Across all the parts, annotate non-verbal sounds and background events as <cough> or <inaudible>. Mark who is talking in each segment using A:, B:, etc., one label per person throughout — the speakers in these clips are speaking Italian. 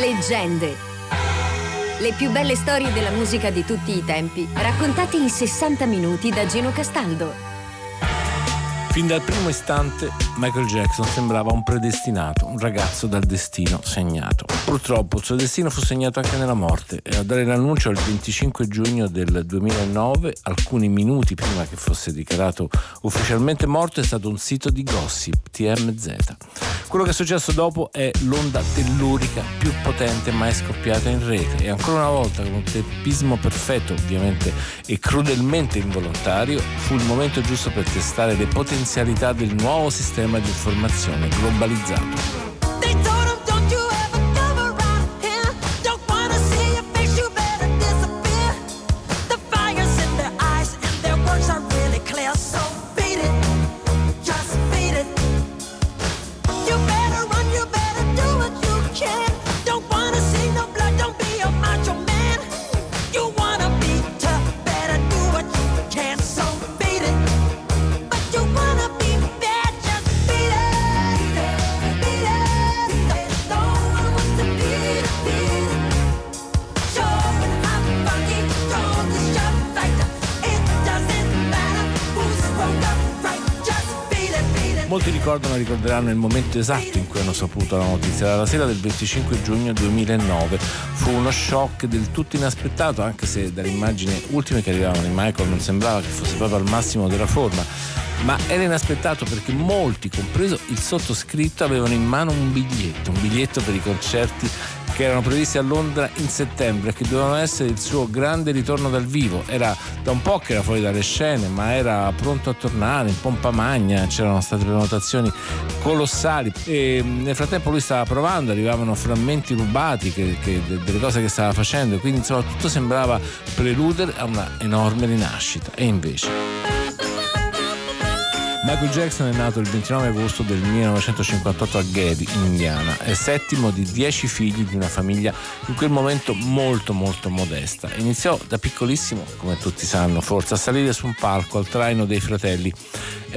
A: Leggende. Le più belle storie della musica di tutti i tempi, raccontate in 60 minuti da Gino Castaldo.
B: Fin dal primo istante Michael Jackson sembrava un predestinato, un ragazzo dal destino segnato. Purtroppo il suo destino fu segnato anche nella morte e a dare l'annuncio il 25 giugno del 2009, alcuni minuti prima che fosse dichiarato ufficialmente morto, è stato un sito di gossip, TMZ. Quello che è successo dopo è l'onda tellurica più potente mai scoppiata in rete e ancora una volta con un teppismo perfetto ovviamente e crudelmente involontario fu il momento giusto per testare le potenzialità del nuovo sistema di informazione globalizzato. Ricordano ricorderanno il momento esatto in cui hanno saputo la notizia. La sera del 25 giugno 2009. Fu uno shock del tutto inaspettato, anche se dalle immagini ultime che arrivavano di Michael non sembrava che fosse proprio al massimo della forma. Ma era inaspettato perché molti, compreso il sottoscritto, avevano in mano un biglietto, un biglietto per i concerti che erano previsti a Londra in settembre e che dovevano essere il suo grande ritorno dal vivo. Era da un po' che era fuori dalle scene, ma era pronto a tornare in pompa magna, c'erano state prenotazioni colossali. E nel frattempo lui stava provando, arrivavano frammenti rubati che, che, delle cose che stava facendo, quindi insomma tutto sembrava preludere a una enorme rinascita. E invece... Michael Jackson è nato il 29 agosto del 1958 a Gary, in Indiana. È settimo di dieci figli di una famiglia in quel momento molto molto modesta. Iniziò da piccolissimo, come tutti sanno forse, a salire su un palco al traino dei fratelli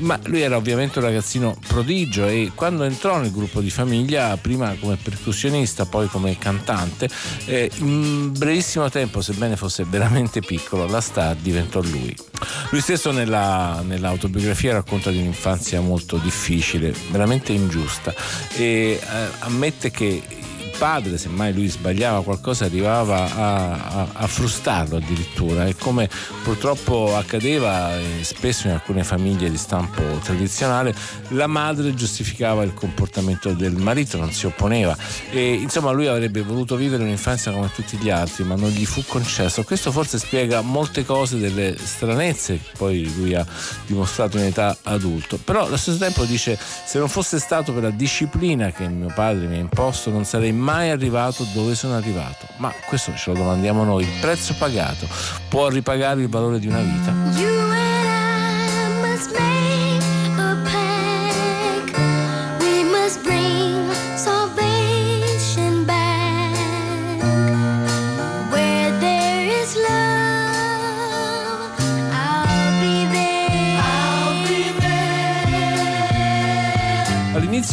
B: ma lui era ovviamente un ragazzino prodigio e quando entrò nel gruppo di famiglia, prima come percussionista, poi come cantante, eh, in brevissimo tempo, sebbene fosse veramente piccolo, la star diventò lui. Lui stesso nella, nell'autobiografia racconta di un'infanzia molto difficile, veramente ingiusta e eh, ammette che padre, se mai lui sbagliava qualcosa, arrivava a, a, a frustrarlo addirittura. E come purtroppo accadeva eh, spesso in alcune famiglie di stampo tradizionale, la madre giustificava il comportamento del marito, non si opponeva. E insomma lui avrebbe voluto vivere un'infanzia come tutti gli altri, ma non gli fu concesso. Questo forse spiega molte cose delle stranezze che poi lui ha dimostrato in età adulto. Però allo stesso tempo dice: se non fosse stato per la disciplina che mio padre mi ha imposto, non sarei mai mai arrivato dove sono arrivato? Ma questo ce lo domandiamo noi. Il prezzo pagato può ripagare il valore di una vita?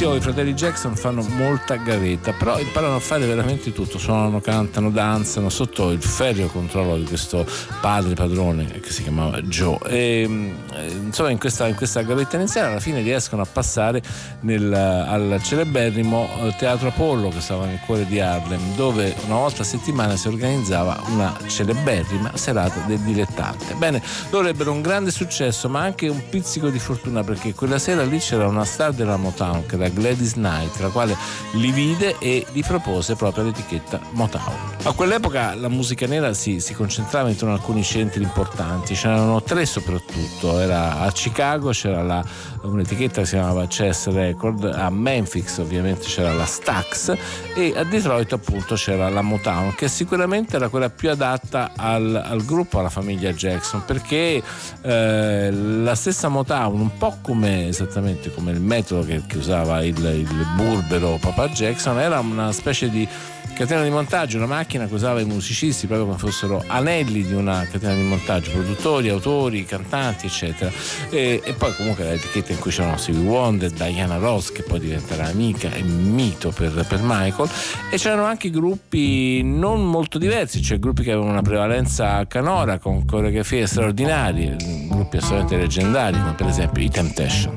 B: All'inizio i fratelli Jackson fanno molta gavetta, però imparano a fare veramente tutto, suonano, cantano, danzano sotto il ferreo controllo di questo padre padrone che si chiamava Joe. E, eh, insomma in questa, in questa gavetta iniziale alla fine riescono a passare nel, al celeberrimo eh, Teatro Apollo che stava nel cuore di Harlem, dove una volta a settimana si organizzava una celeberrima serata del dilettante. Bene, loro ebbero un grande successo, ma anche un pizzico di fortuna perché quella sera lì c'era una star della Motown che era Gladys Knight, la quale li vide e gli propose proprio l'etichetta Motown. A quell'epoca la musica nera si, si concentrava intorno a alcuni centri importanti, c'erano tre soprattutto, era a Chicago c'era la, un'etichetta che si chiamava Chess Record, a Memphis ovviamente c'era la Stax e a Detroit appunto c'era la Motown che sicuramente era quella più adatta al, al gruppo, alla famiglia Jackson perché eh, la stessa Motown un po' come esattamente come il metodo che, che usava il, il burbero Papa Jackson era una specie di Catena di montaggio, una macchina che usava i musicisti proprio come fossero anelli di una catena di montaggio, produttori, autori, cantanti, eccetera. E, e poi comunque l'etichetta in cui c'erano Stevie Wonder, Diana Ross, che poi diventerà amica e mito per, per Michael, e c'erano anche gruppi non molto diversi, cioè gruppi che avevano una prevalenza canora con coreografie straordinarie, gruppi assolutamente leggendari, come per esempio i Temptation.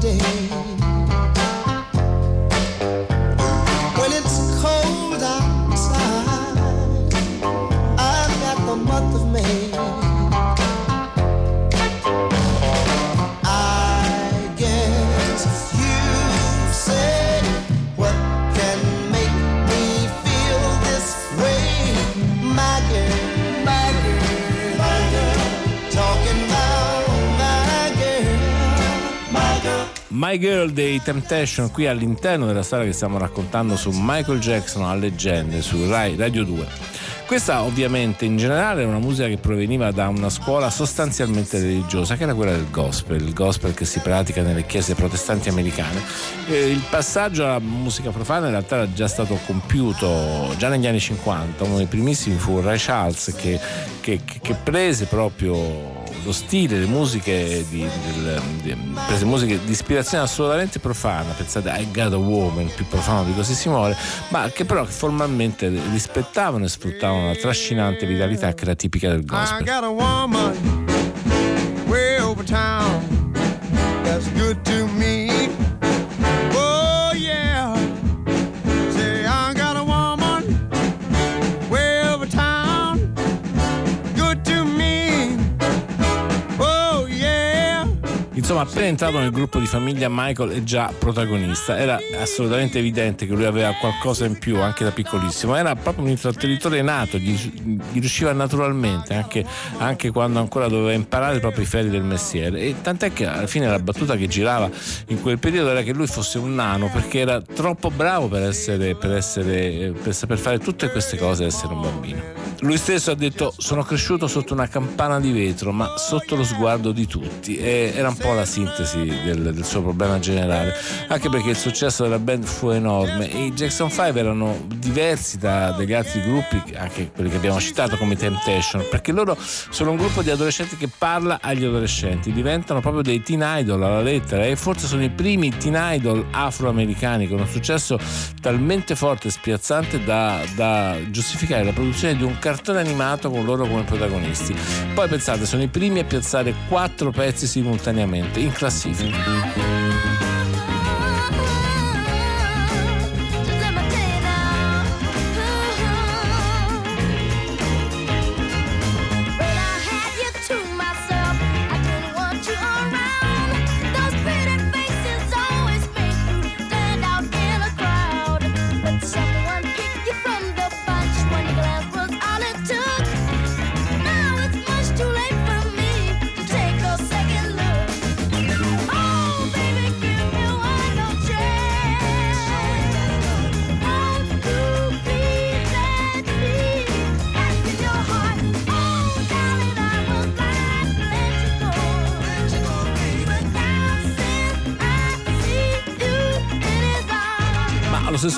B: holiday. Girl dei Temptation qui all'interno della storia che stiamo raccontando su Michael Jackson a leggende su Rai Radio 2. Questa ovviamente in generale è una musica che proveniva da una scuola sostanzialmente religiosa che era quella del gospel, il gospel che si pratica nelle chiese protestanti americane. il passaggio alla musica profana in realtà era già stato compiuto già negli anni 50, uno dei primissimi fu Ray Charles che, che, che prese proprio lo stile, le musiche di, del, di, prese musiche di ispirazione assolutamente profana, pensate I Got a Woman, più profano di così si muore, ma che però formalmente rispettavano e sfruttavano la trascinante vitalità che era tipica del gospel. I got a woman way over town that's good to me. Insomma, appena entrato nel gruppo di famiglia, Michael è già protagonista. Era assolutamente evidente che lui aveva qualcosa in più anche da piccolissimo. Era proprio un intrattenitore nato, gli, gli riusciva naturalmente, anche, anche, quando ancora doveva imparare proprio i ferri del mestiere. E tant'è che alla fine la battuta che girava in quel periodo era che lui fosse un nano perché era troppo bravo per, essere, per, essere, per saper fare tutte queste cose e essere un bambino. Lui stesso ha detto: Sono cresciuto sotto una campana di vetro, ma sotto lo sguardo di tutti. E era un po' la sintesi del, del, suo problema generale, anche perché il successo della band fu enorme e i Jackson 5 erano diversi da, dagli altri gruppi, anche quelli che abbiamo citato come Temptation, perché loro sono un gruppo di adolescenti che parla agli adolescenti, diventano proprio dei teen idol alla lettera e forse sono i primi teen idol afroamericani con un successo talmente forte e spiazzante da, da giustificare la produzione di un cartone animato con loro come protagonisti. Poi pensate, sono i primi a piazzare quattro pezzi simultaneamente in classifica.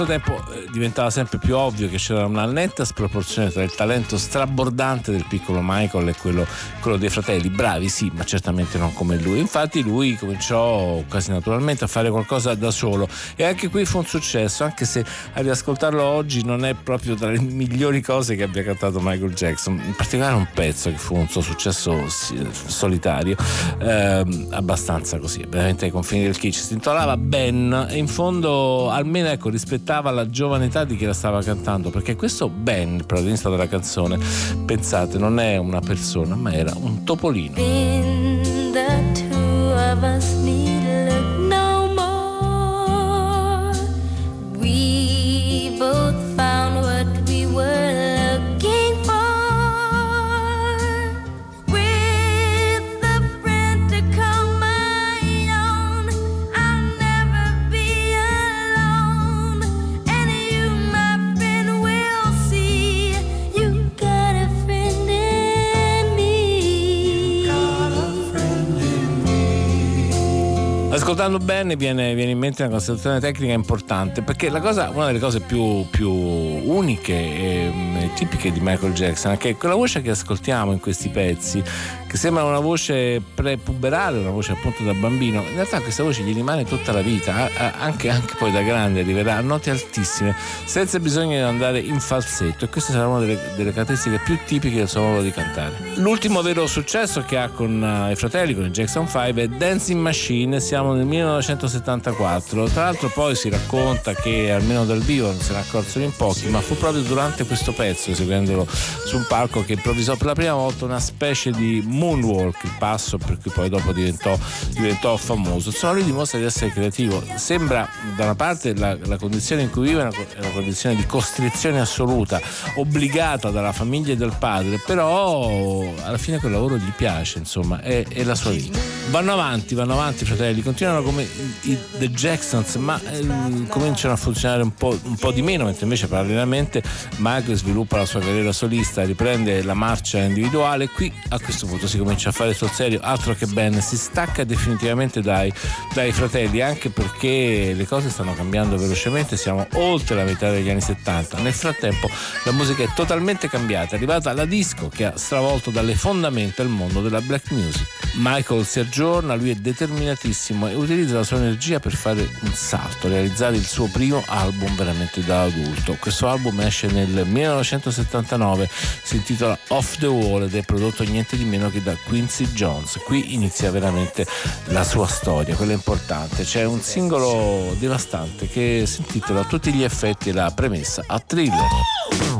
B: Allo stesso tempo eh, diventava sempre più ovvio che c'era una netta sproporzione tra il talento strabordante del piccolo Michael e quello, quello, dei fratelli. Bravi, sì, ma certamente non come lui. Infatti lui cominciò quasi naturalmente a fare qualcosa da solo e anche qui fu un successo, anche se a riascoltarlo oggi non è proprio tra le migliori cose che abbia cantato Michael Jackson, in particolare un pezzo che fu un suo successo solitario, ehm, abbastanza così, veramente ai confini del kitsch. Si intitolava Ben e in fondo almeno ecco rispettava la giovane età di chi la stava cantando, perché questo Ben, il protagonista della canzone, pensate, non è una persona, ma era un topolino. In Ascoltando bene viene, viene, in mente una considerazione tecnica importante perché cosa, una delle cose più, più uniche e um, tipiche di Michael Jackson è che quella voce che ascoltiamo in questi pezzi che sembra una voce prepuberale, una voce appunto da bambino, in realtà questa voce gli rimane tutta la vita, anche, anche poi da grande arriverà a note altissime, senza bisogno di andare in falsetto. E questa sarà una delle, delle caratteristiche più tipiche del suo modo di cantare. L'ultimo vero successo che ha con uh, i fratelli, con i Jackson 5, è Dancing Machine, siamo nel 1974, tra l'altro poi si racconta che almeno dal vivo non se ne accorsero in pochi, ma fu proprio durante questo pezzo, seguendolo su un palco, che improvvisò per la prima volta una specie di moonwalk, il passo per cui poi dopo diventò, diventò famoso. Insomma, lui dimostra di essere creativo. Sembra da una parte la, la condizione in cui vive è una condizione di costrizione assoluta, obbligata dalla famiglia e dal padre, però alla fine quel lavoro gli piace, insomma, è, è la sua vita. Vanno avanti, vanno avanti, fratelli, continuano come i The Jacksons, ma eh, cominciano a funzionare un po', un po' di meno, mentre invece parallelamente Michael sviluppa la sua carriera solista, riprende la marcia individuale. Qui a questo punto si comincia a fare sul serio, altro che Ben, si stacca definitivamente dai, dai fratelli, anche perché le cose stanno cambiando velocemente, siamo oltre la metà degli anni 70. Nel frattempo la musica è totalmente cambiata, è arrivata la disco che ha stravolto dalle fondamenta il mondo della black music. Michael si aggiorna, lui è determinatissimo e utilizza la sua energia per fare un salto, realizzare il suo primo album veramente da adulto. Questo album esce nel 1979, si intitola Off the Wall ed è prodotto niente di meno che da Quincy Jones. Qui inizia veramente la sua storia, quella importante. C'è un singolo devastante che si intitola a tutti gli effetti la premessa a thriller.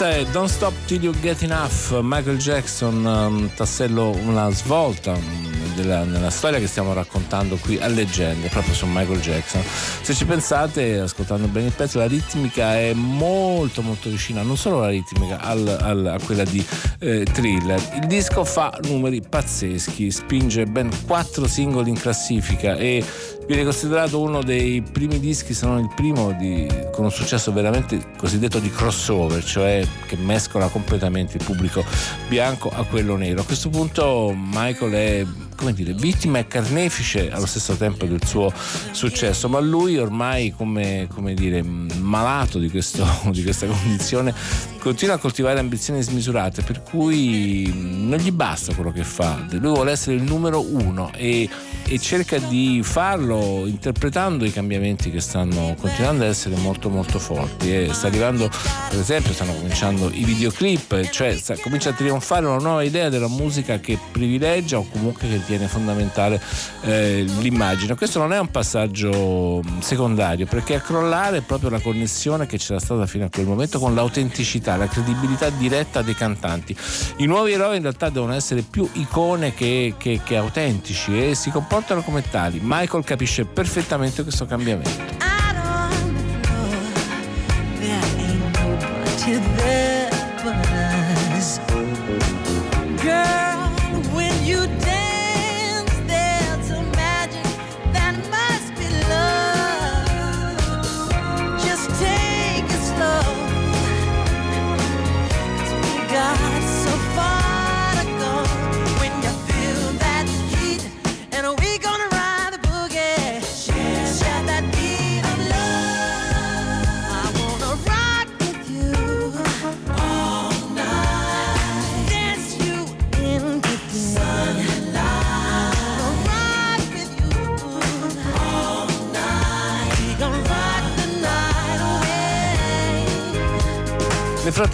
B: Questa è Don't Stop Till You Get Enough, Michael Jackson, um, tassello, una svolta um, della, nella storia che stiamo raccontando qui a leggende, proprio su Michael Jackson. Se ci pensate, ascoltando bene il pezzo, la ritmica è molto molto vicina, non solo la ritmica, al, al, a quella di eh, Thriller. Il disco fa numeri pazzeschi, spinge ben quattro singoli in classifica e viene considerato uno dei primi dischi, se non il primo, di, con un successo veramente cosiddetto di crossover, cioè che mescola completamente il pubblico bianco a quello nero. A questo punto Michael è come dire, vittima e carnefice allo stesso tempo del suo successo, ma lui ormai come, come dire, malato di, questo, <laughs> di questa condizione continua a coltivare ambizioni smisurate, per cui non gli basta quello che fa, lui vuole essere il numero uno e, e cerca di farlo interpretando i cambiamenti che stanno continuando ad essere molto molto forti e sta arrivando per esempio stanno cominciando i videoclip cioè sta, comincia a trionfare una nuova idea della musica che privilegia o comunque che ritiene fondamentale eh, l'immagine. Questo non è un passaggio secondario perché a crollare è proprio la connessione che c'era stata fino a quel momento con l'autenticità, la credibilità diretta dei cantanti. I nuovi eroi in realtà devono essere più icone che, che, che autentici e si comportano come tali. Michael capisce perfettamente questo cambiamento. love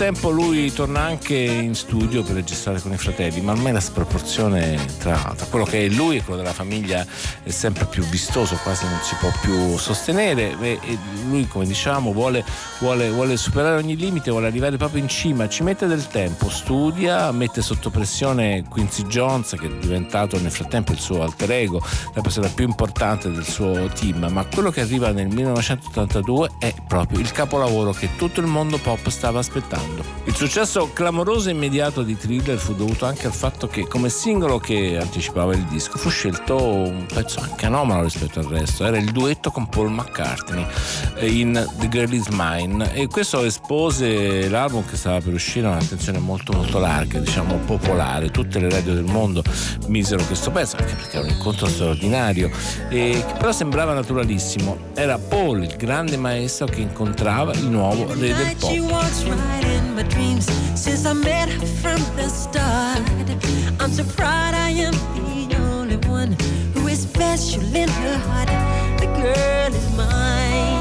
B: Frattempo lui torna anche in studio per registrare con i fratelli, ma ormai la sproporzione tra, tra quello che è lui e quello della famiglia è sempre più vistoso, quasi non si può più sostenere e, e lui come diciamo vuole, vuole, vuole, superare ogni limite, vuole arrivare proprio in cima, ci mette del tempo, studia, mette sotto pressione Quincy Jones che è diventato nel frattempo il suo alter ego, la persona più importante del suo team, ma quello che arriva nel 1982 è proprio il capolavoro che tutto il mondo pop stava aspettando. Il successo clamoroso e immediato di Thriller fu dovuto anche al fatto che come singolo che anticipava il disco fu scelto un pezzo anche anomalo rispetto al resto, era il duetto con Paul McCartney eh, in The Girl Is Mine. E questo espose l'album che stava per uscire a un'attenzione molto molto larga, diciamo popolare, tutte le radio del mondo misero questo pezzo anche perché era un incontro straordinario e che però sembrava naturalissimo, era Paul il grande maestro che incontrava il nuovo re del pop. I'm so proud I am the only one who is special in her heart. The girl is mine.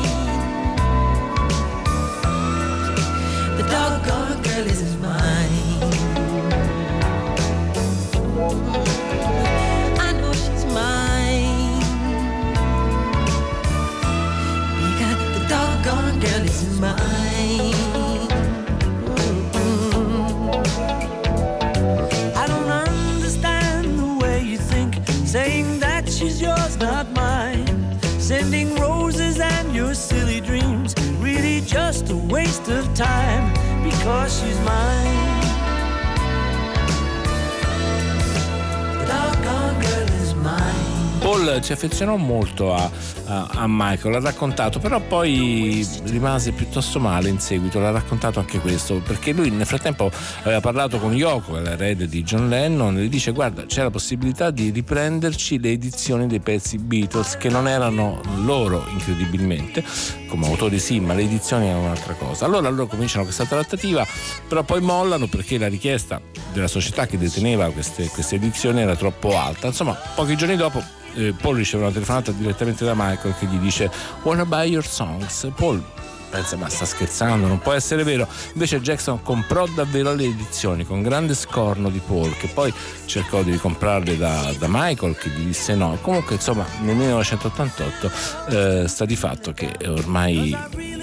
B: Paul ci affezionò molto a, a, a, Michael, l'ha raccontato, però poi rimase piuttosto male in seguito, l'ha raccontato anche questo, perché lui nel frattempo aveva parlato con Yoko, l'erede di John Lennon, e gli dice guarda c'è la possibilità di riprenderci le edizioni dei pezzi Beatles che non erano loro incredibilmente, come autori sì, ma le edizioni erano un'altra cosa. Allora loro cominciano questa trattativa, però poi mollano perché la richiesta della società che deteneva queste, queste edizioni era troppo alta. Insomma, pochi giorni dopo eh, Paul riceve una telefonata direttamente da Michael che gli dice Wanna buy your songs? Paul pensa ma sta scherzando, non può essere vero. Invece Jackson comprò davvero le edizioni con grande scorno di Paul che poi cercò di ricomprarle da, da Michael che gli disse no. Comunque insomma nel 1988 eh, sta di fatto che ormai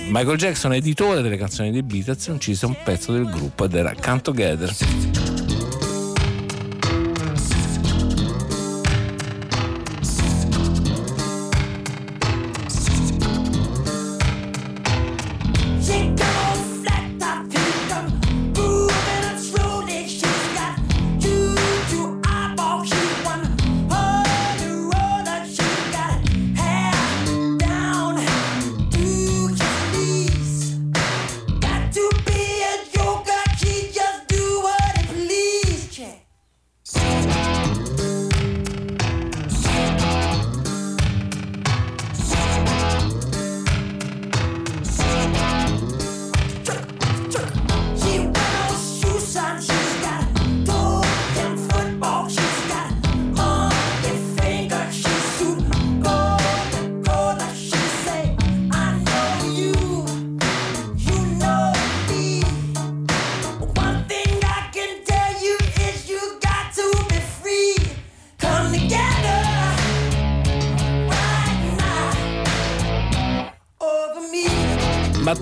B: Michael Jackson, editore delle canzoni dei Beatles, incise un pezzo del gruppo ed era Come Together.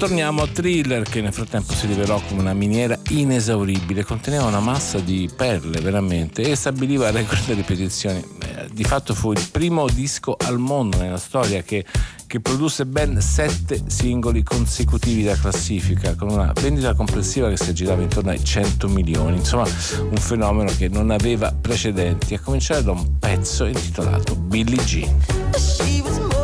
B: Torniamo a Thriller che nel frattempo si rivelò come una miniera inesauribile, conteneva una massa di perle veramente e stabiliva record di ripetizioni. Di fatto fu il primo disco al mondo nella storia che, che produsse ben sette singoli consecutivi da classifica con una vendita complessiva che si aggirava intorno ai 100 milioni, insomma un fenomeno che non aveva precedenti, a cominciare da un pezzo intitolato Billie Jean.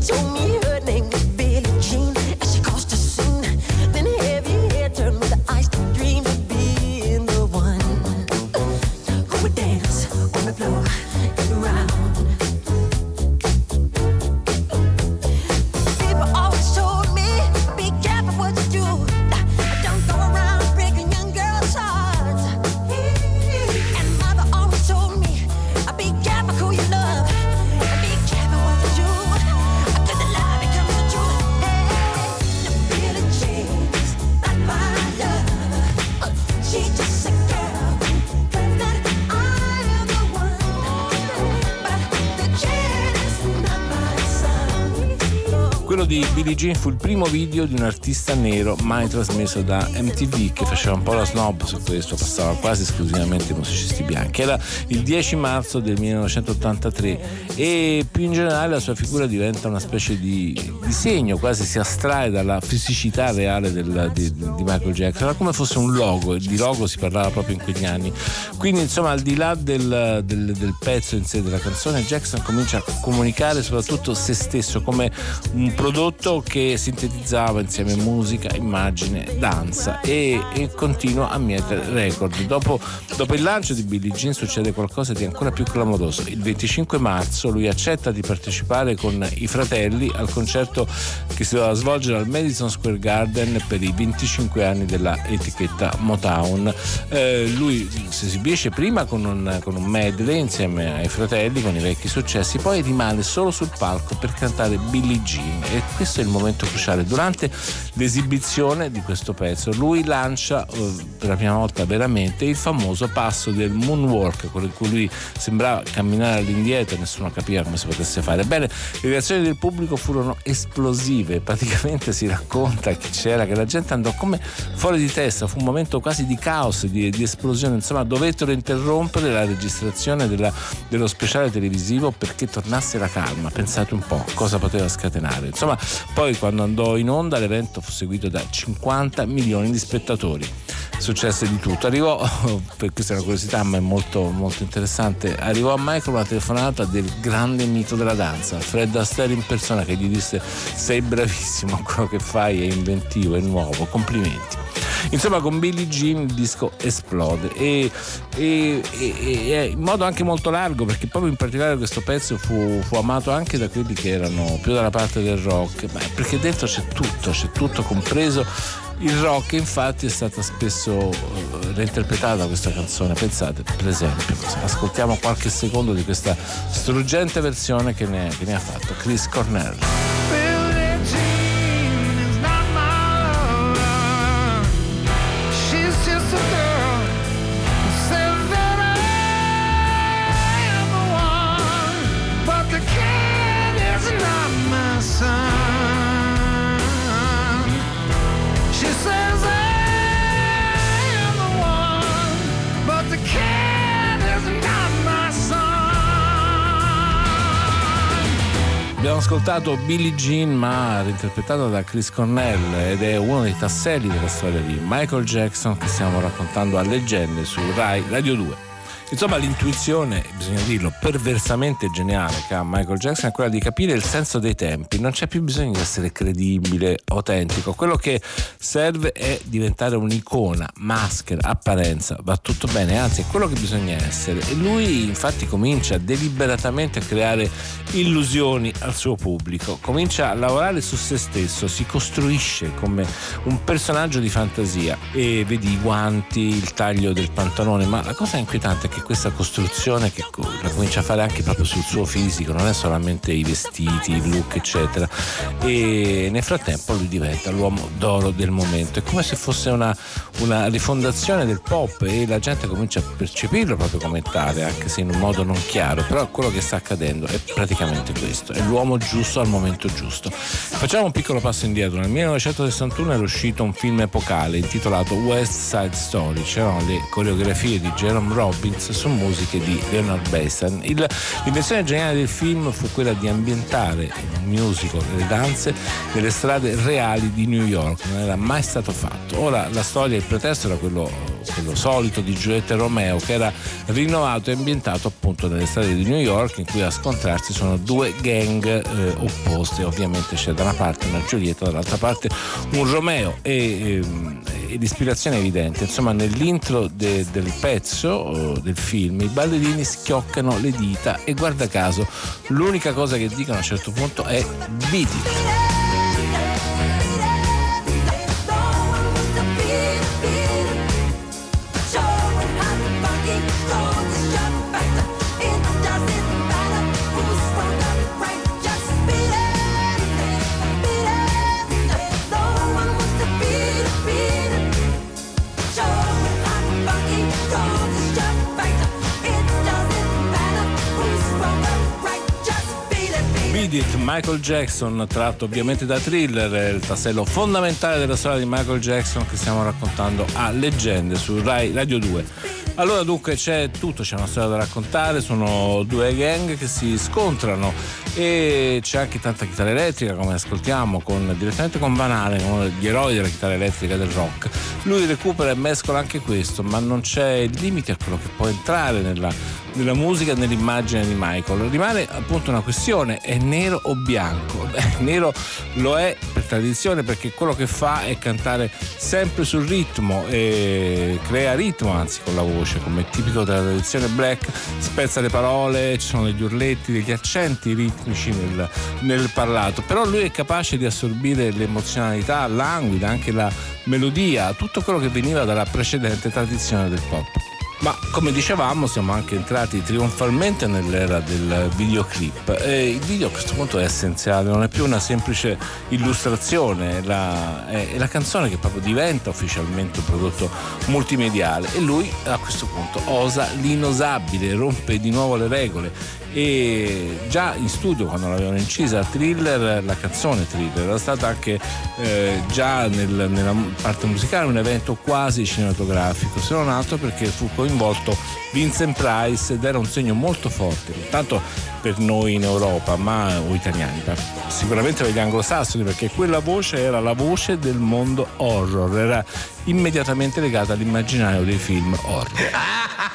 B: told me Jean fu il primo video di un artista nero mai trasmesso da MTV che faceva un po' la snob su questo, passava quasi esclusivamente musicisti bianchi. Era il 10 marzo del 1983 e più in generale la sua figura diventa una specie di disegno, quasi si astrae dalla fisicità reale del, di, di, Michael Jackson, era come fosse un logo, di logo si parlava proprio in quegli anni. Quindi insomma al di là del, del, del pezzo in sé della canzone, Jackson comincia a comunicare soprattutto se stesso come un prodotto che sintetizzava insieme musica, immagine, danza e, e continua a mietere record. Dopo, dopo, il lancio di Billie Jean succede qualcosa di ancora più clamoroso. Il 25 marzo lui accetta di partecipare con i fratelli al concerto che si doveva svolgere al Madison Square Garden per i 25 anni della etichetta Motown. Eh, lui si esibisce prima con un, con un medley insieme ai fratelli, con i vecchi successi, poi rimane solo sul palco per cantare Billie Jean e questo è il momento cruciale. Durante l'esibizione di questo pezzo lui lancia eh, per la prima volta veramente il famoso passo del moonwalk, quello in cui lui sembrava camminare all'indietro e nessuno capiva come si potesse fare. Bene, le reazioni del pubblico furono esplosive, praticamente si racconta che c'era che la gente andò come fuori di testa, fu un momento quasi di caos, di, di esplosione, insomma dovettero interrompere la registrazione della, dello speciale televisivo perché tornasse la calma, pensate un po' cosa poteva scatenare. Insomma, poi quando andò in onda l'evento fu seguito da 50 milioni di spettatori. Successe di tutto. Arrivò, <laughs> per questa è una curiosità, ma è molto, molto interessante, arrivò a Michael una telefonata del grande mito della danza, Fred Astaire in persona, che gli disse sei bravissimo, <laughs> quello che fai è inventivo, è nuovo, complimenti. Insomma, con Billie Jean il disco esplode e, e, e, in modo anche molto largo, perché proprio in particolare questo pezzo fu, fu, amato anche da quelli che erano più dalla parte del rock, perché dentro c'è tutto, c'è tutto compreso. Il rock infatti è stata spesso eh, reinterpretata questa canzone, pensate per esempio, ascoltiamo qualche secondo di questa struggente versione che ne, che ne ha fatto Chris Cornell. Ascoltato Billie Jean ma reinterpretata da Chris Cornell ed è uno dei tasselli della storia di Michael Jackson che stiamo raccontando a leggende su Rai Radio 2. Insomma, l'intuizione, bisogna dirlo, perversamente geniale che ha Michael Jackson è quella di capire il senso dei tempi. Non c'è più bisogno di essere credibile, autentico. Quello che serve è diventare un'icona, maschera, apparenza. Va tutto bene, anzi, è quello che bisogna essere. E lui, infatti, comincia deliberatamente a creare illusioni al suo pubblico. Comincia a lavorare su se stesso, si costruisce come un personaggio di fantasia. E vedi i guanti, il taglio del pantalone. Ma la cosa inquietante è che anche questa costruzione che la comincia a fare anche proprio sul suo fisico, non è solamente i vestiti, il look, eccetera. E nel frattempo lui diventa l'uomo d'oro del momento. È come se fosse una, una rifondazione del pop e la gente comincia a percepirlo proprio come tale, anche se in un modo non chiaro. Però quello che sta accadendo è praticamente questo: è l'uomo giusto al momento giusto. Facciamo un piccolo passo indietro. Nel 1961 era uscito un film epocale intitolato West Side Story. C'erano le coreografie di Jerome Robbins su musiche di Leonard. Il, l'invenzione geniale del film fu quella di ambientare il musical e le danze nelle strade reali di New York, non era mai stato fatto. Ora la storia, il pretesto era quello, quello solito di Giulietta Romeo che era rinnovato e ambientato appunto nelle strade di New York in cui a scontrarsi sono due gang eh, opposte, ovviamente c'è da una parte una Giulietta, dall'altra parte un Romeo e, e, e l'ispirazione è evidente, insomma nell'intro de, del pezzo del film, i ballerini schioccano le dita e guarda caso l'unica cosa che dicono a un certo punto è beat it. Michael Jackson, tratto ovviamente da thriller, il tassello fondamentale della storia di Michael Jackson che stiamo raccontando a leggende su Rai Radio 2. Allora dunque c'è tutto, c'è una storia da raccontare, sono due gang che si scontrano e c'è anche tanta chitarra elettrica come ascoltiamo con, direttamente con Banale, uno degli eroi della chitarra elettrica del rock. Lui recupera e mescola anche questo, ma non c'è limite a quello che può entrare nella della musica nell'immagine di Michael. Rimane appunto una questione, è nero o bianco? <laughs> Beh, nero lo è per tradizione perché quello che fa è cantare sempre sul ritmo e crea ritmo anzi con la voce, come è tipico della tradizione black, spezza le parole, ci sono degli urletti, degli accenti ritmici nel, nel parlato, però lui è capace di assorbire l'emozionalità languida, anche la melodia, tutto quello che veniva dalla precedente tradizione del pop. Ma come dicevamo siamo anche entrati trionfalmente nell'era del videoclip. E il video a questo punto è essenziale, non è più una semplice illustrazione, è la, è, è la canzone che proprio diventa ufficialmente un prodotto multimediale. E lui a questo punto osa l'inosabile, rompe di nuovo le regole e già in studio quando l'avevano incisa Thriller, la canzone Thriller era stata anche eh, già nel, nella parte musicale un evento quasi cinematografico, se non altro perché fu coinvolto Vincent Price ed era un segno molto forte, non tanto per noi in Europa ma, o italiani, ma sicuramente per gli anglosassoni perché quella voce era la voce del mondo horror, era immediatamente legata all'immaginario dei film horror. <laughs>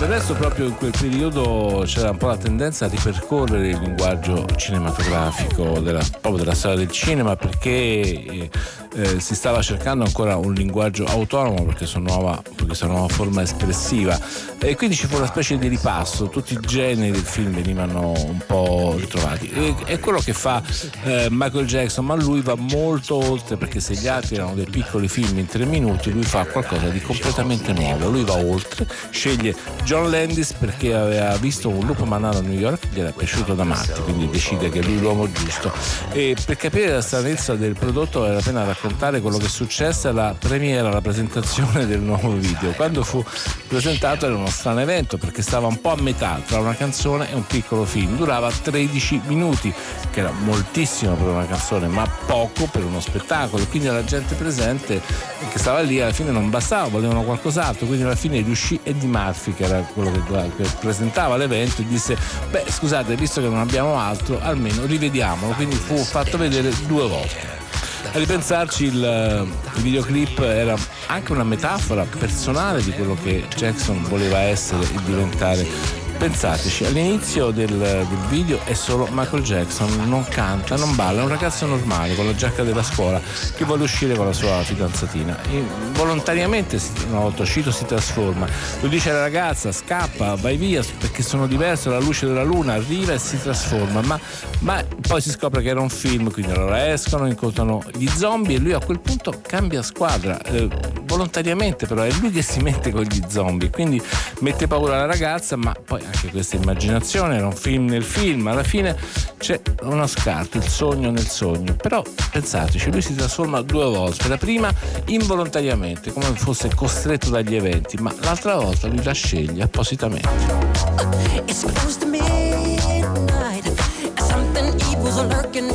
B: Adesso proprio in quel periodo c'era un po' la tendenza a ripercorrere il linguaggio cinematografico della, proprio della storia del cinema perché eh, eh, si stava cercando ancora un linguaggio autonomo per questa nuova, nuova forma espressiva. E quindi ci fu una specie di ripasso, tutti i generi del film venivano un po' ritrovati. E, è quello che fa eh, Michael Jackson, ma lui va molto oltre perché se gli altri erano dei piccoli film in tre minuti, lui fa qualcosa di completamente nuovo, lui va oltre, sceglie John Landis perché aveva visto un lupo mandato a New York, gli era piaciuto da matti, quindi decide che lui è l'uomo giusto. E per capire la stranezza del prodotto vale la pena raccontare quello che è successo alla premiera, alla presentazione del nuovo video. Quando fu presentato era uno strano evento perché stava un po' a metà tra una canzone e un piccolo film. Durava 13 minuti, che era moltissimo per una canzone, ma poco per uno spettacolo. Quindi la gente presente che stava lì alla fine non bastava, volevano qualcos'altro. Quindi alla fine riuscì Eddie Murphy, che era quello che, che presentava l'evento, e disse: Beh, scusate, visto che non abbiamo altro, almeno rivediamolo. Quindi fu fatto vedere due volte. A ripensarci il, il, videoclip era anche una metafora personale di quello che Jackson voleva essere e diventare Pensateci, all'inizio del, del, video è solo Michael Jackson, non canta, non balla, è un ragazzo normale con la giacca della scuola che vuole uscire con la sua fidanzatina. E volontariamente, una volta uscito, si trasforma. Lo dice alla ragazza, scappa, vai via perché sono diverso, la luce della luna arriva e si trasforma. Ma, ma poi si scopre che era un film, quindi allora escono, incontrano gli zombie e lui a quel punto cambia squadra. Eh, volontariamente però è lui che si mette con gli zombie, quindi mette paura alla ragazza, ma poi anche questa immaginazione, era un film nel film, alla fine c'è uno scarto, il sogno nel sogno. Però pensateci, lui si trasforma due volte, la prima involontariamente, come fosse costretto dagli eventi, ma l'altra volta lui la sceglie appositamente. It's supposed to midnight, something evil's lurking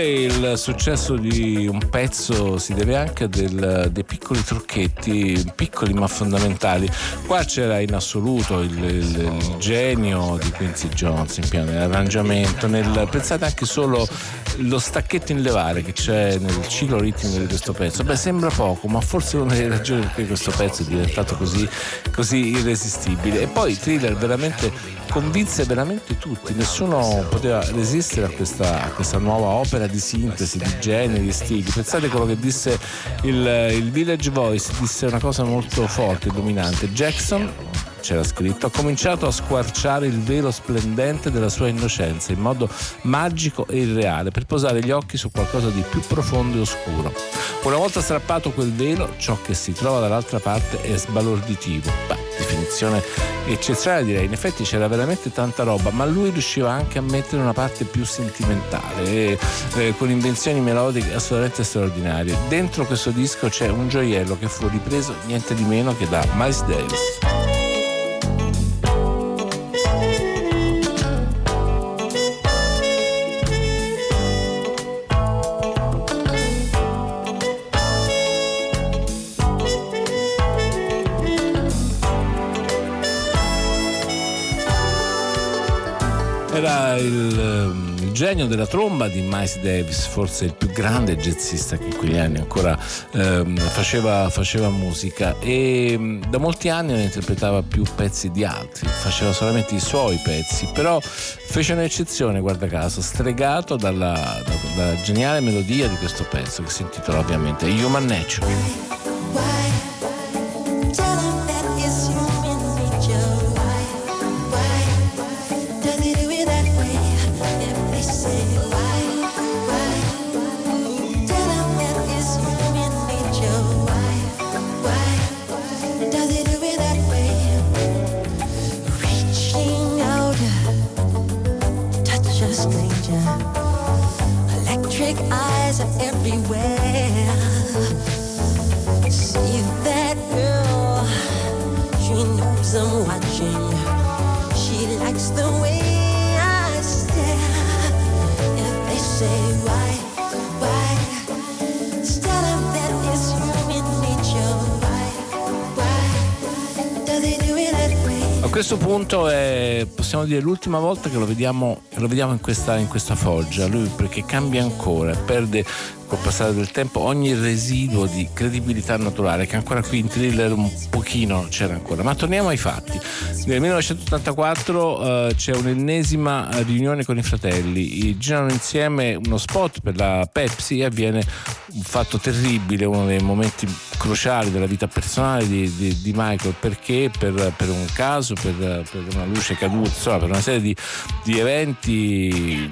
B: volte il successo di un pezzo si deve anche del, dei piccoli trucchetti, piccoli ma fondamentali. Qua c'era in assoluto il, il, il genio di Quincy Jones in piano nell'arrangiamento, nel, pensate anche solo lo stacchetto in levare che c'è nel ciclo ritmico di questo pezzo. Beh, sembra poco, ma forse una delle ragioni per cui questo pezzo è diventato così, così irresistibile. E poi Thriller veramente convinse veramente tutti, nessuno poteva resistere a questa, a questa nuova opera di sintesi di generi, di stili. Pensate quello che disse il, il Village Voice, disse una cosa molto forte dominante. Jackson c'era scritto, ha cominciato a squarciare il velo splendente della sua innocenza in modo magico e irreale per posare gli occhi su qualcosa di più profondo e oscuro. Una volta strappato quel velo, ciò che si trova dall'altra parte è sbalorditivo. Beh, definizione eccezionale direi, in effetti c'era veramente tanta roba, ma lui riusciva anche a mettere una parte più sentimentale, e, eh, con invenzioni melodiche assolutamente straordinarie. Dentro questo disco c'è un gioiello che fu ripreso niente di meno che da Miles Davis. Era il, ehm, il, genio della tromba di Miles Davis, forse il più grande jazzista che in quegli anni ancora ehm, faceva, faceva, musica e ehm, da molti anni non interpretava più pezzi di altri, faceva solamente i suoi pezzi, però fece un'eccezione, guarda caso, stregato dalla, da, dalla geniale melodia di questo pezzo che si intitola ovviamente Human Nature. Dire, l'ultima volta che lo vediamo, lo vediamo in, questa, in questa foggia, lui perché cambia ancora, perde col passare del tempo ogni residuo di credibilità naturale che ancora qui in thriller un pochino c'era ancora. Ma torniamo ai fatti. Nel 1984 eh, c'è un'ennesima riunione con i fratelli, girano insieme uno spot per la Pepsi e avviene un fatto terribile, uno dei momenti cruciali della vita personale di, di, di Michael perché per, per, un caso, per, per una luce caduta, insomma, per una serie di, di eventi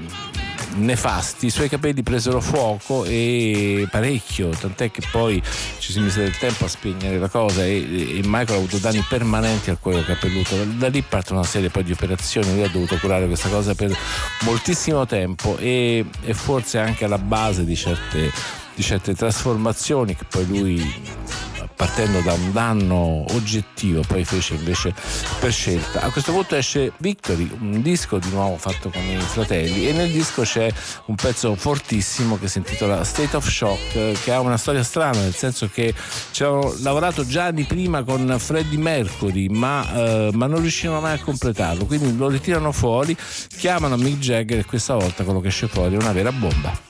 B: nefasti, i suoi capelli presero fuoco e parecchio, tant'è che poi ci si mise del tempo a spegnere la cosa e, e Michael ha avuto danni permanenti al cuoio capelluto. Da lì parte una serie poi di operazioni, lui ha dovuto curare questa cosa per moltissimo tempo e, e forse anche alla base di certe, di certe trasformazioni che poi lui partendo da un danno oggettivo, poi fece invece per scelta. A questo punto esce Victory, un disco di nuovo fatto con i fratelli e nel disco c'è un pezzo fortissimo che si intitola State of Shock, che ha una storia strana, nel senso che ci avevano lavorato già anni prima con Freddie Mercury, ma, eh, ma non riuscivano mai a completarlo, quindi lo ritirano fuori, chiamano Mick Jagger e questa volta quello che esce fuori è una vera bomba.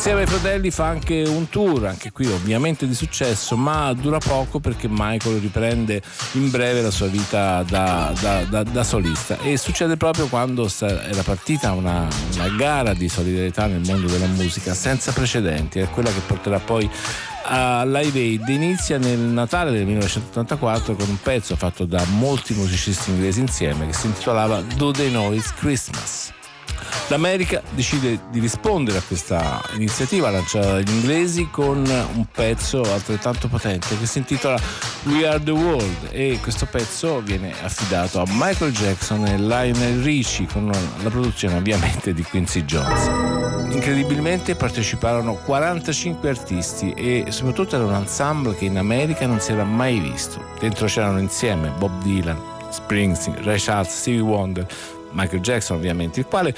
B: Insieme ai fratelli fa anche un tour, anche qui ovviamente di successo, ma dura poco perché Michael riprende in breve la sua vita da, da, da, da solista. E succede proprio quando era partita una, una gara di solidarietà nel mondo della musica senza precedenti, è quella che porterà poi a Live Aid inizia nel Natale del 1984 con un pezzo fatto da molti musicisti inglesi insieme che si intitolava Do They Know It's Christmas. L'America decide di rispondere a questa iniziativa lanciata dagli inglesi con un pezzo altrettanto potente che si intitola We Are the World e questo pezzo viene affidato a Michael Jackson e Lionel Richie con la produzione ovviamente di Quincy Jones. Incredibilmente parteciparono 45 artisti e soprattutto era un ensemble che in America non si era mai visto. Dentro c'erano insieme Bob Dylan, Springsteen, Ray Charles, Stevie Wonder, Michael Jackson ovviamente, il quale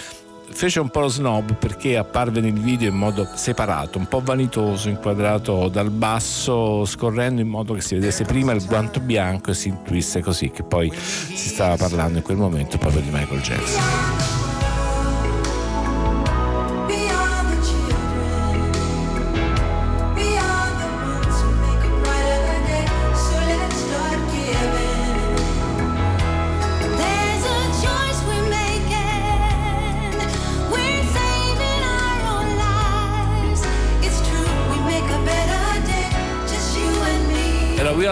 B: fece un po' lo snob perché apparve nel video in modo separato, un po' vanitoso, inquadrato dal basso, scorrendo in modo che si vedesse prima il guanto bianco e si intuisse così che poi si stava parlando in quel momento proprio di Michael Jackson.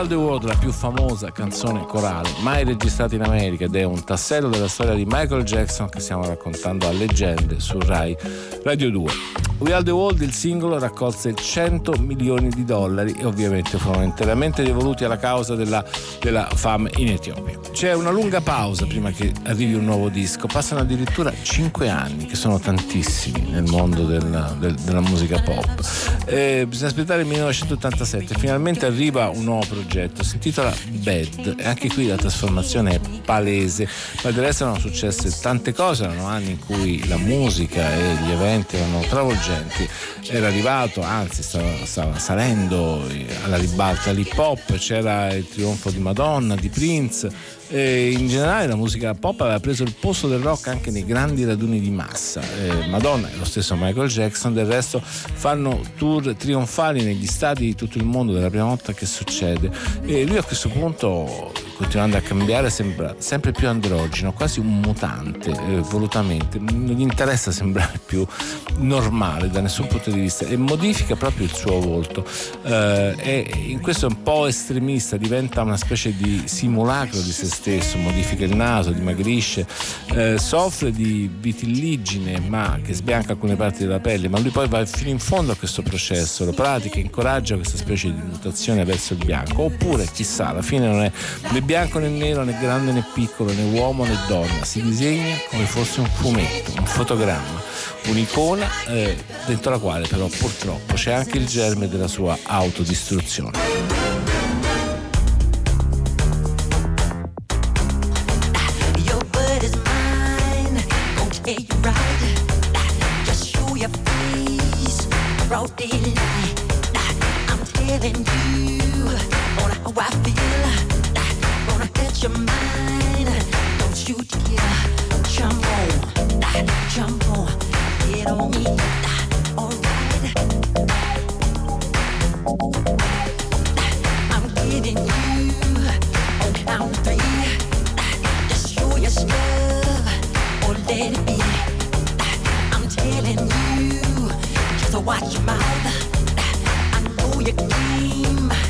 B: All the World, la più famosa canzone corale mai registrata in America ed è un tassello della storia di Michael Jackson che stiamo raccontando a leggende su Rai Radio 2. We Are the World, il singolo, raccolse 100 milioni di dollari e ovviamente furono interamente devoluti alla causa della, della fame in Etiopia. C'è una lunga pausa prima che arrivi un nuovo disco, passano addirittura 5 anni, che sono tantissimi nel mondo del, del, della musica pop. E bisogna aspettare il 1987, finalmente arriva un nuovo progetto, si intitola Bad e anche qui la trasformazione è palese, ma del resto erano successe tante cose, erano anni in cui la musica e gli eventi erano travolgenti. Era arrivato, anzi stava, stava salendo alla ribalta l'hip hop, c'era il trionfo di Madonna, di Prince e in generale la musica pop aveva preso il posto del rock anche nei grandi raduni di massa. Eh, Madonna e lo stesso Michael Jackson del resto fanno tour trionfali negli stati di tutto il mondo della prima volta che succede e lui a questo punto continuando a cambiare sembra sempre più androgeno, quasi un mutante eh, volutamente, non gli interessa sembrare <laughs> più normale da nessun punto di vista e modifica proprio il suo volto. Eh, e in questo è un po' estremista, diventa una specie di simulacro di se stesso, modifica il naso, dimagrisce, eh, soffre di vitilligine ma che sbianca alcune parti della pelle, ma lui poi va fino in fondo a questo processo, lo pratica, incoraggia questa specie di mutazione verso il bianco, oppure chissà, alla fine non è bianco né nero, né grande né piccolo, né uomo né donna, si disegna come fosse un fumetto, un fotogramma, un'icona eh, dentro la quale però purtroppo c'è anche il germe della sua autodistruzione.
C: your mind. Don't you dare on, me. Alright. I'm getting you on count three. Just your love or let it be. I'm telling you, just watch your mouth. I know your game.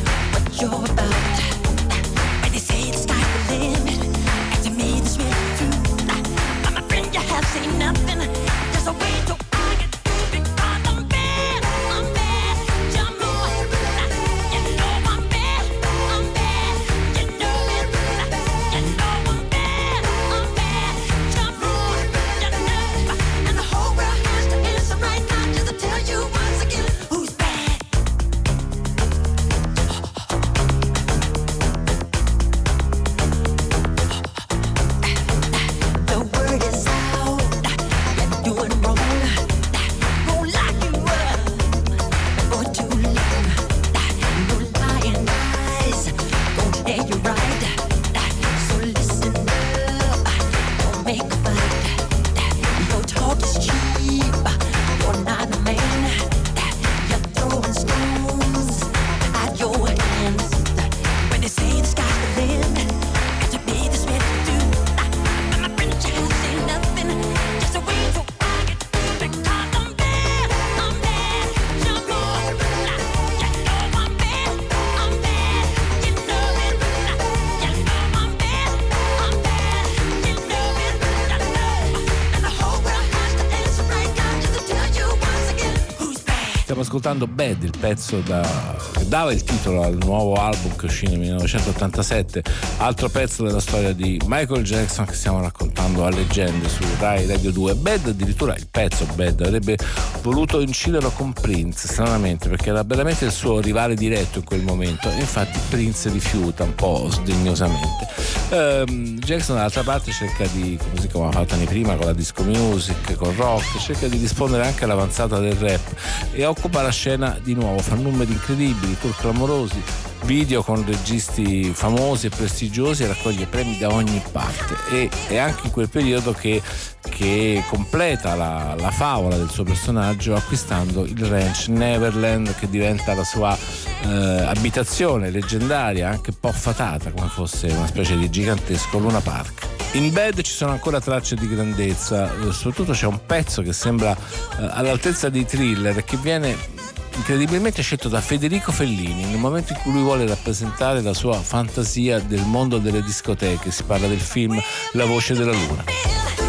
B: Ascoltando Bad, il pezzo da, che dava il titolo al nuovo album che uscì nel 1987, altro pezzo della storia di Michael Jackson che stiamo raccontando a leggende su Rai Radio 2. Bad, addirittura il pezzo Bad, avrebbe voluto inciderlo con Prince, stranamente, perché era veramente il suo rivale diretto in quel momento. Infatti Prince rifiuta un po' sdegnosamente. Um, Jackson dall'altra parte cerca di, così come ha fatto anni prima con la disco music, con rock, cerca di rispondere anche all'avanzata del rap e occupa la scena di nuovo, fa numeri incredibili, tour clamorosi, video con registi famosi e prestigiosi e raccoglie premi da ogni parte. E è anche in quel periodo che, che completa la, la, favola del suo personaggio acquistando il ranch Neverland che diventa la sua eh, abitazione leggendaria anche un po' fatata come fosse una specie di gigantesco Luna Park. In Bad ci sono ancora tracce di grandezza, eh, soprattutto c'è un pezzo che sembra eh, all'altezza di thriller e che viene incredibilmente scelto da Federico Fellini nel momento in cui lui vuole rappresentare la sua fantasia del mondo delle discoteche. Si parla del film La voce della luna.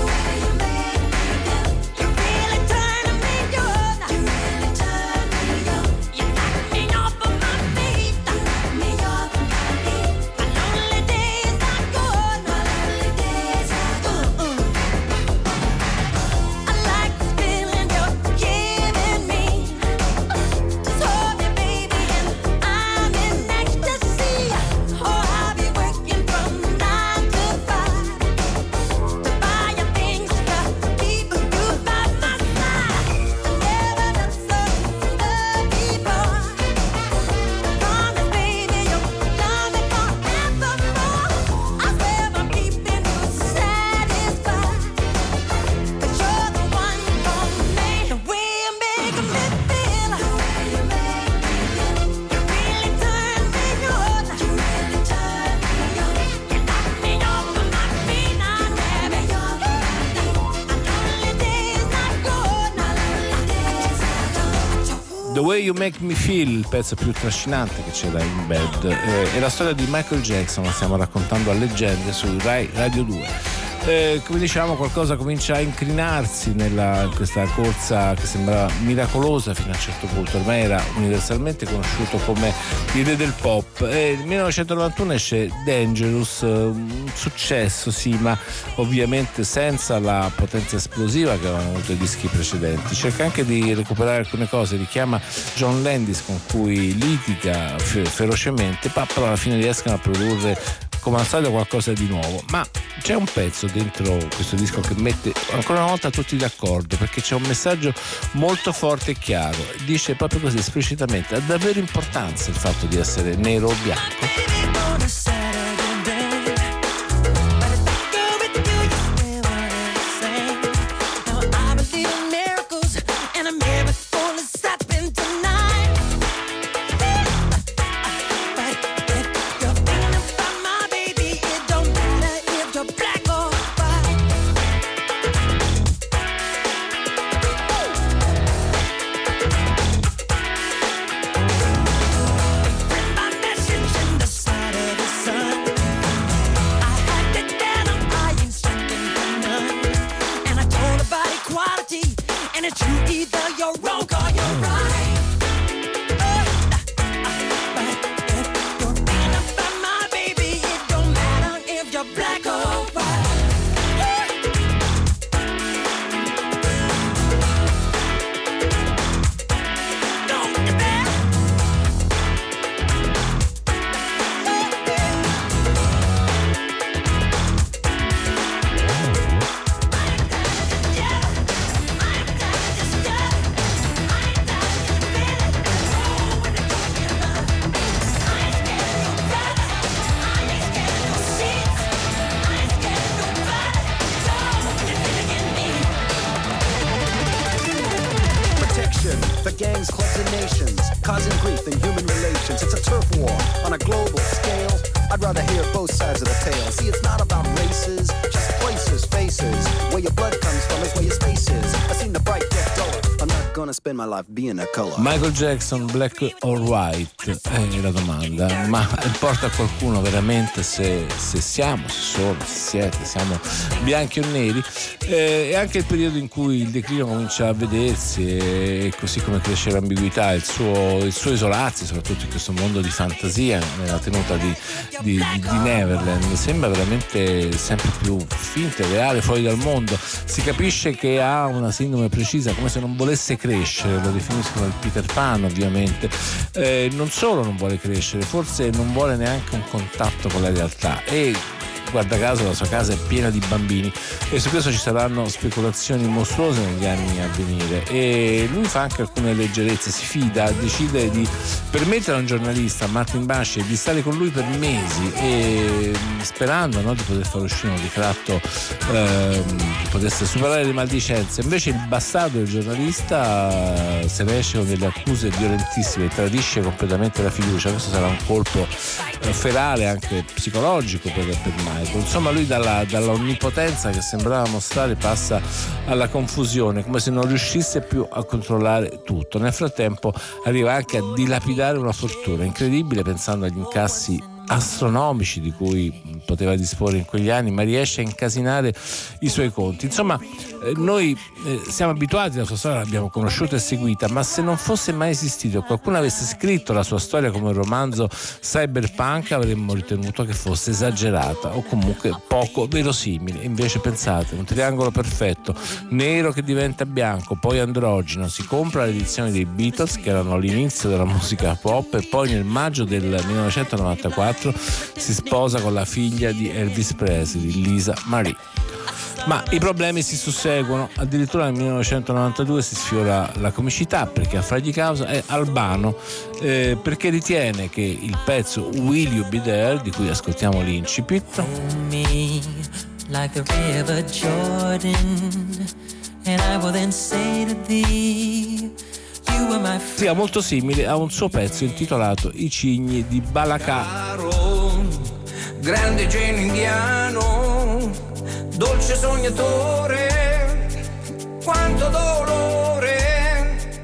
B: You Make Me Feel, il pezzo più trascinante che c'era in Bed, eh, è la storia di Michael Jackson, la stiamo raccontando a leggende su Rai Radio 2 eh, come diciamo qualcosa comincia a incrinarsi nella, in questa corsa che sembra miracolosa fino a un certo punto, ormai era universalmente conosciuto come il re del pop. E nel 1991 esce Dangerous, un successo sì, ma ovviamente senza la potenza esplosiva che avevano avuto i dischi precedenti. Cerca anche di recuperare alcune cose, richiama John Landis con cui litiga ferocemente, però alla fine riescono a produrre come al solito qualcosa di nuovo, ma c'è un pezzo dentro questo disco che mette ancora una volta tutti d'accordo perché c'è un messaggio molto forte e chiaro, dice proprio così esplicitamente, ha davvero importanza il fatto di essere nero o bianco. Michael Jackson, black or white? È la domanda, ma importa a qualcuno veramente se, se siamo, se sono, se siete, siamo bianchi o neri? Eh, è anche il periodo in cui il declino comincia a vedersi e così come cresce l'ambiguità, il suo, il suo isolarsi, soprattutto in questo mondo di fantasia, nella tenuta di, di, di, Neverland, sembra veramente sempre più finta reale, fuori dal mondo. Si capisce che ha una sindrome precisa, come se non volesse crescere, lo definiscono il Peter Pan ovviamente. Eh, non solo non vuole crescere, forse non vuole neanche un contatto con la realtà e guarda caso la sua casa è piena di bambini. E su questo ci saranno speculazioni mostruose negli anni a venire. E lui fa anche alcune leggerezze, si fida, decide di permettere a un giornalista, Martin Basci, di stare con lui per mesi e sperando no, di poter fare uscire un ritratto eh, che potesse superare le maldicenze. Invece il bastardo del giornalista eh, se ne esce con delle accuse violentissime, tradisce completamente la fiducia, questo sarà un colpo eh, ferale anche psicologico per, per Mai Michael. Insomma, lui dalla, dalla onnipotenza che sembrava mostrare passa alla confusione, come se non riuscisse più a controllare tutto. Nel frattempo arriva anche a dilapidare una fortuna incredibile pensando agli incassi astronomici di cui poteva disporre in quegli anni, ma riesce a incasinare i suoi conti. Insomma, eh, noi eh, siamo abituati alla sua storia, l'abbiamo conosciuta e seguita, ma se non fosse mai esistito qualcuno avesse scritto la sua storia come un romanzo cyberpunk avremmo ritenuto che fosse esagerata o comunque poco verosimile. Invece pensate, un triangolo perfetto, nero che diventa bianco, poi androgeno, si compra l'edizione dei Beatles che erano all'inizio della musica pop e poi nel maggio del 1994 si sposa con la figlia di Elvis Presley, Lisa Marie. Ma i problemi si susseguono, addirittura nel 1992 si sfiora la comicità perché a fargli causa è Albano, eh, perché ritiene che il pezzo Will You Be There, di cui ascoltiamo l'incipit, like a river Jordan, and I will then say to thee sia molto simile a un suo pezzo intitolato I cigni di Balakà. Grande genio indiano, dolce sognatore, quanto dolore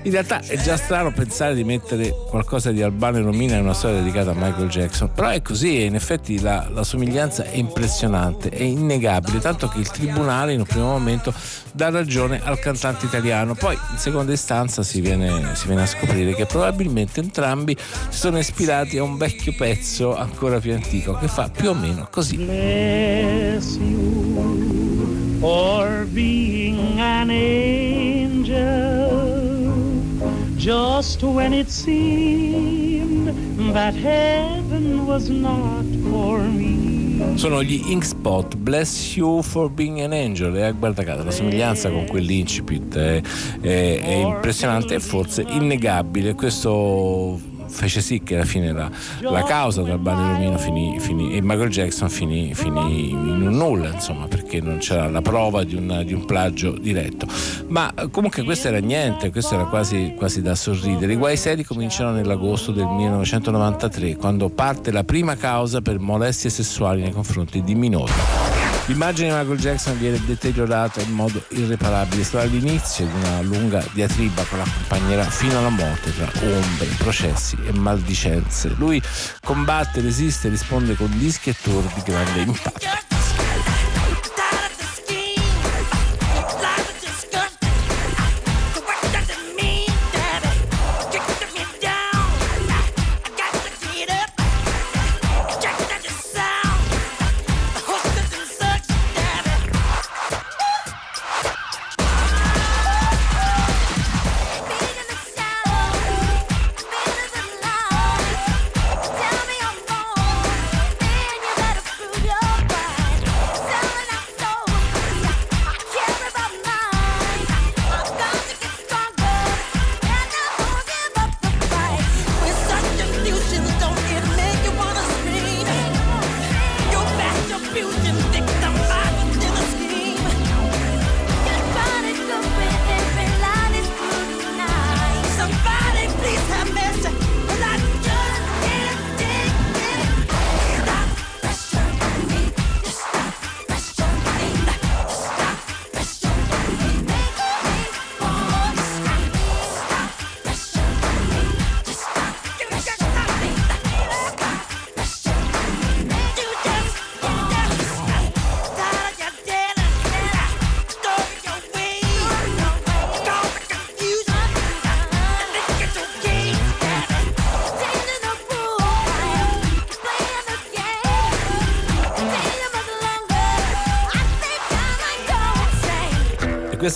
B: in realtà è già strano pensare di mettere qualcosa di Albano e Romina in una storia dedicata a Michael Jackson, però è così e in effetti la, la somiglianza è impressionante, è innegabile, tanto che il tribunale in un primo momento dà ragione al cantante italiano, poi in seconda istanza si viene, si viene a scoprire che probabilmente entrambi si sono ispirati a un vecchio pezzo ancora più antico che fa più o meno così. Bless you for being an angel just when it seemed that heaven was not for me. Sono gli Inkspot, Bless You for Being an Angel. E guarda caso, la somiglianza con quell'incipit è, è, è impressionante e forse innegabile. Questo fece sì che alla fine la, la causa Barney Romino finì, finì, e Michael Jackson finì, finì, in un nulla, insomma, perché non c'era la prova di, una, di, un plagio diretto. Ma comunque questo era niente, questo era quasi, quasi da sorridere. I guai seri cominciano nell'agosto del 1993, quando parte la prima causa per molestie sessuali nei confronti di minori. L'immagine di Michael Jackson viene deteriorata in modo irreparabile. Sarà l'inizio di una lunga diatriba che l'accompagnerà fino alla morte tra ombre, processi e maldicenze. Lui combatte, resiste, risponde con dischi e tour di grande impatto.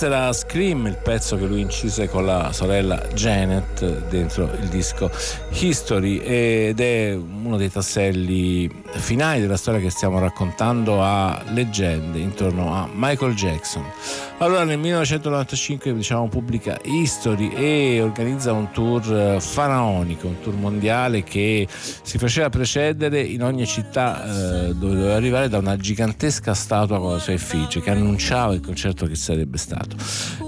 C: Questo era Scream, il pezzo che lui incise con la sorella Janet dentro il disco History ed è uno dei tasselli finali della storia che stiamo raccontando a leggende intorno a Michael Jackson. Allora nel 1995 diciamo, pubblica History e organizza un tour faraonico, un tour mondiale che si faceva precedere in ogni città eh, dove doveva arrivare da una gigantesca statua con la sua effigie che annunciava il concerto che sarebbe stato.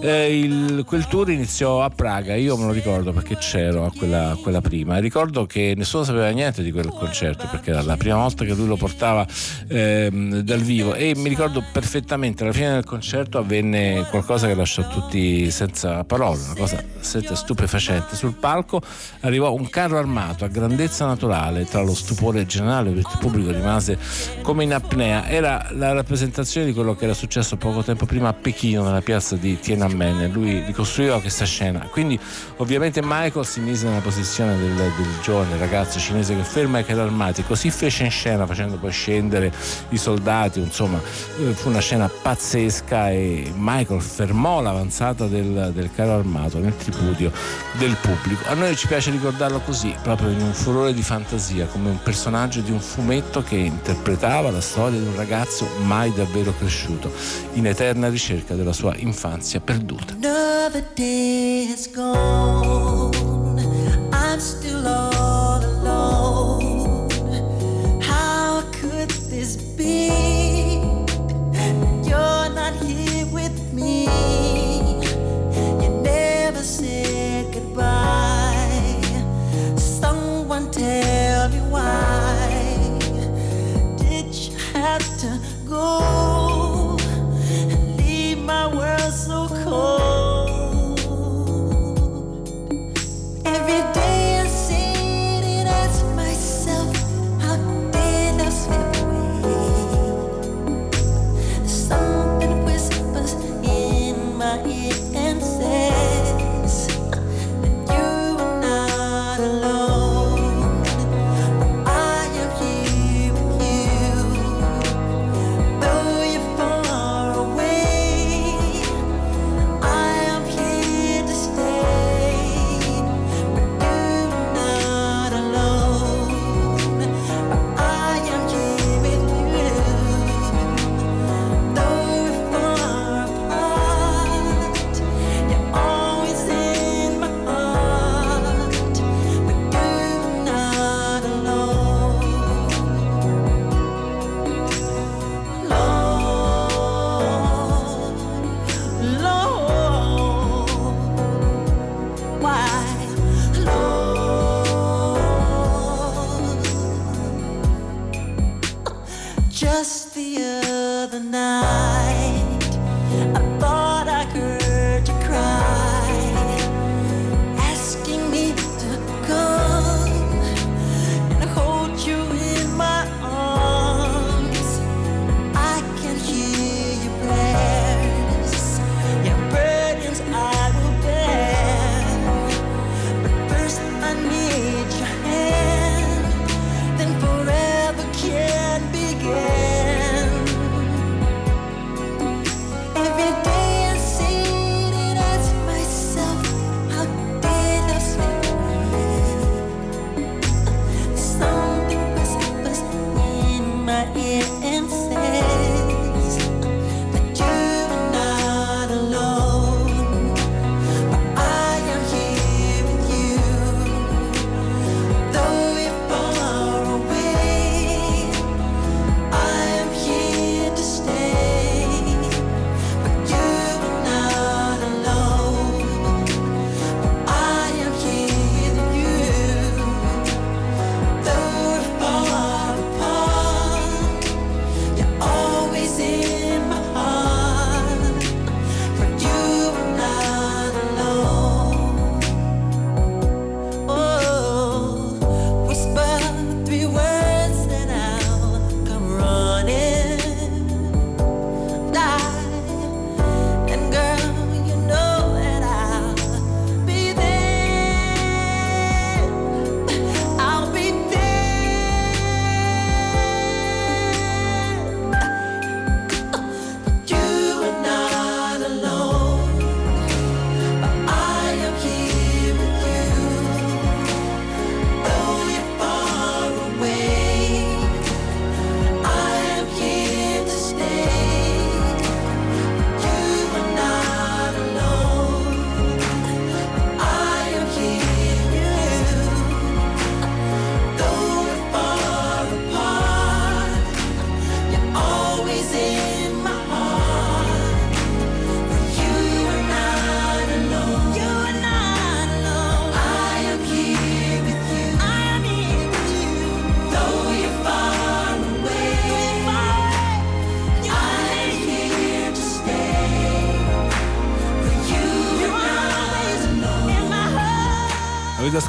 C: Eh, il, quel tour iniziò a Praga, io me lo ricordo perché c'ero a quella, a quella prima ricordo che nessuno sapeva niente di quel concerto perché era la prima volta che lui lo portava eh, dal vivo e mi ricordo perfettamente alla fine del concerto avvenne qualcosa che lasciò tutti senza parole, una cosa stupefacente. Sul palco arrivò un carro armato a grandezza naturale tra lo stupore generale perché il pubblico rimase come in apnea. Era la rappresentazione di quello che era successo poco tempo prima a Pechino, nella piazza di Tiananmen. Lui ricostruiva questa scena. Quindi, ovviamente, Michael si mise nella posizione del, del giovane ragazzo cinese che ferma i carri armati. Così fece in scena, facendo poi scendere i soldati. Insomma, eh, fu una scena pazzesca e Michael fermò l'avanzata del, del carro armato nel tripudio del pubblico. A noi ci piace ricordarlo così, proprio in un furore di fantasia, come un personaggio di un fumetto che interpretava la storia di un ragazzo mai davvero cresciuto, in eterna ricerca della sua infanzia perduta. Another day has gone. I'm still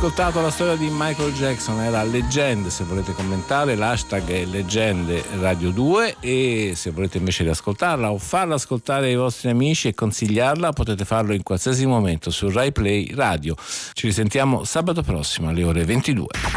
B: ascoltato la storia di Michael Jackson, era leggende, se volete commentare l'hashtag è leggende radio 2 e se volete invece riascoltarla o farla ascoltare ai vostri amici e consigliarla potete farlo in qualsiasi momento su Rai Play Radio. Ci risentiamo sabato prossimo alle ore 22.